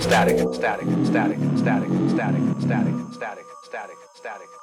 static, static, static, static, static, static, static, static.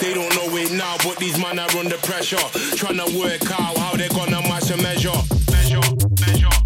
They don't know it now, but these men are under pressure. Trying to work out how they're gonna match a measure. Measure, measure.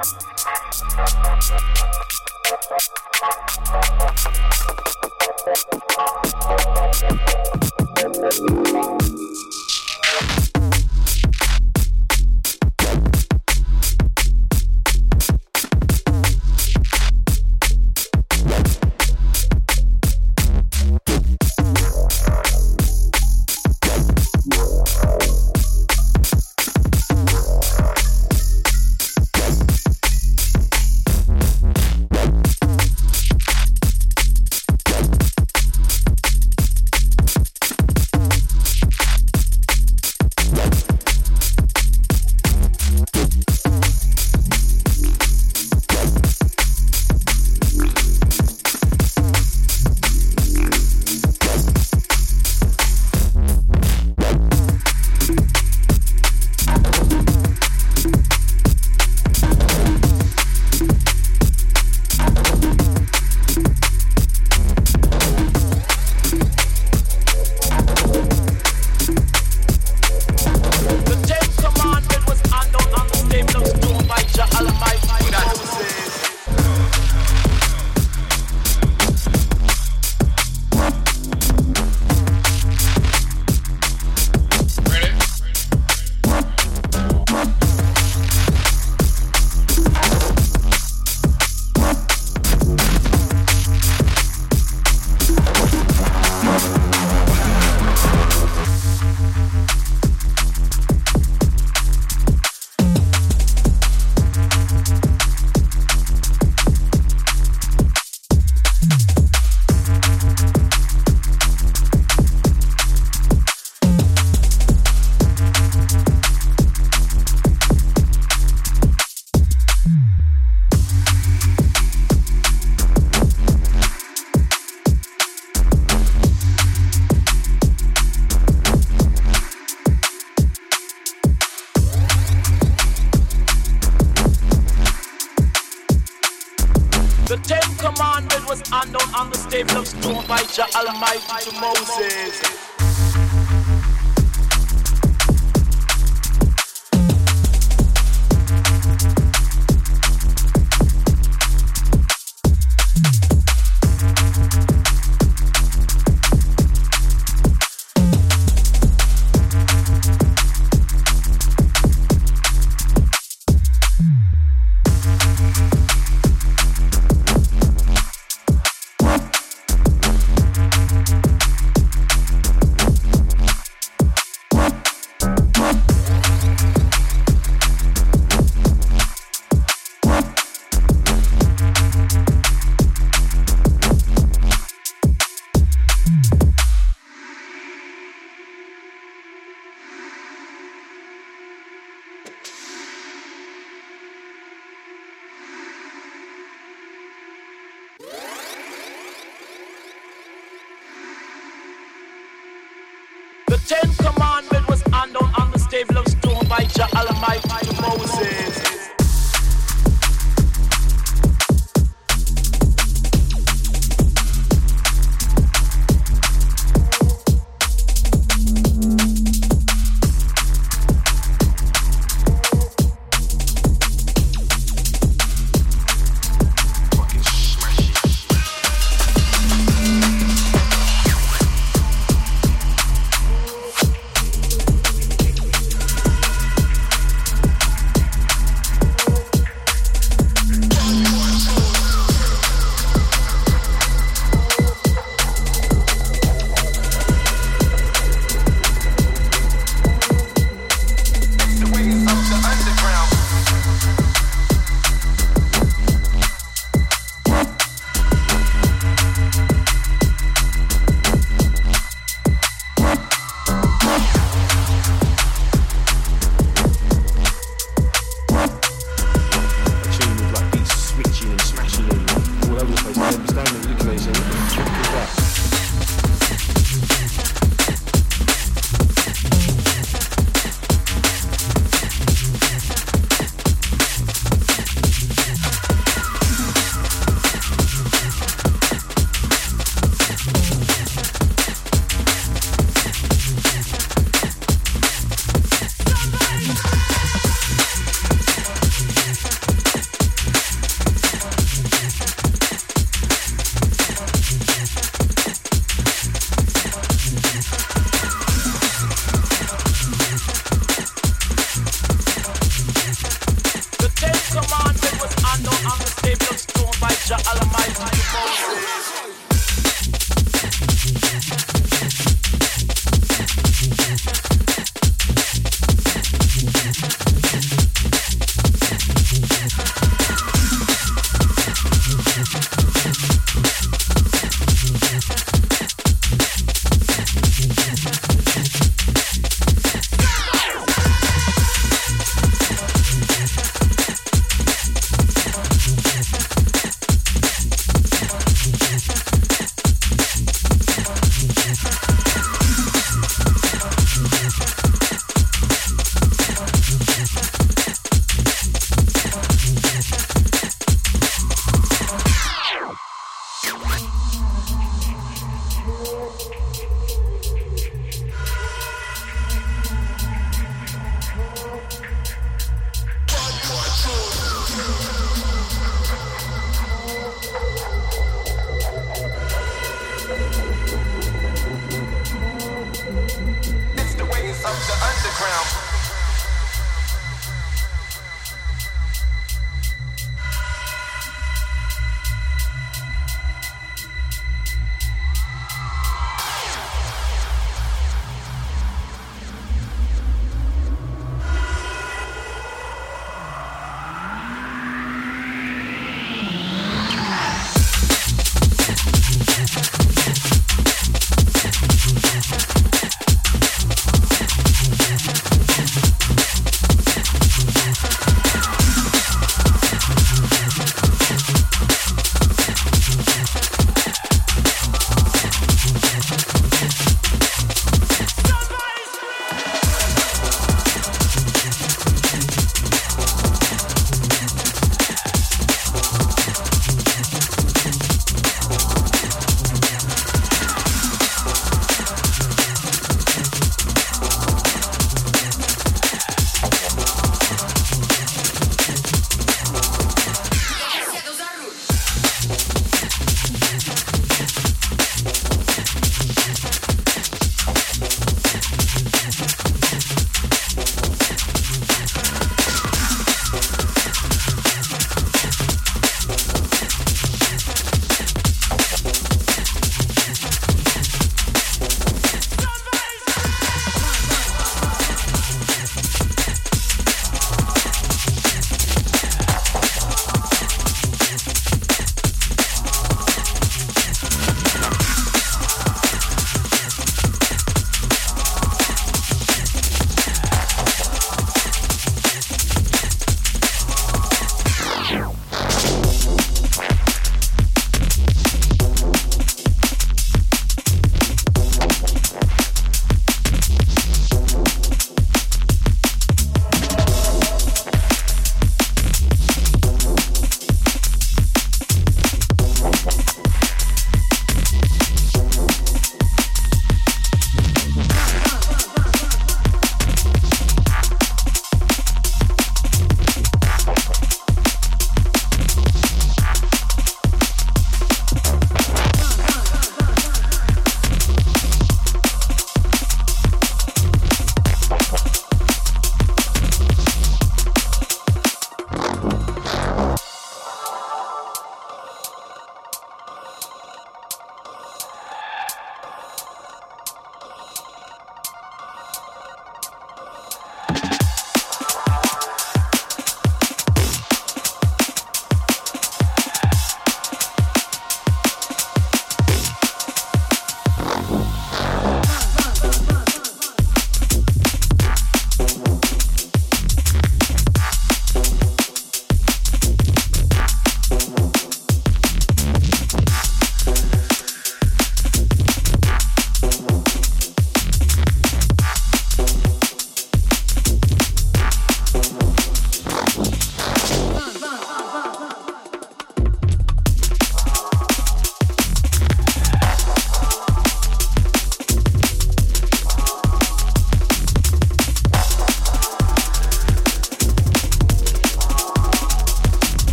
Thank you.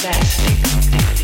fantastic.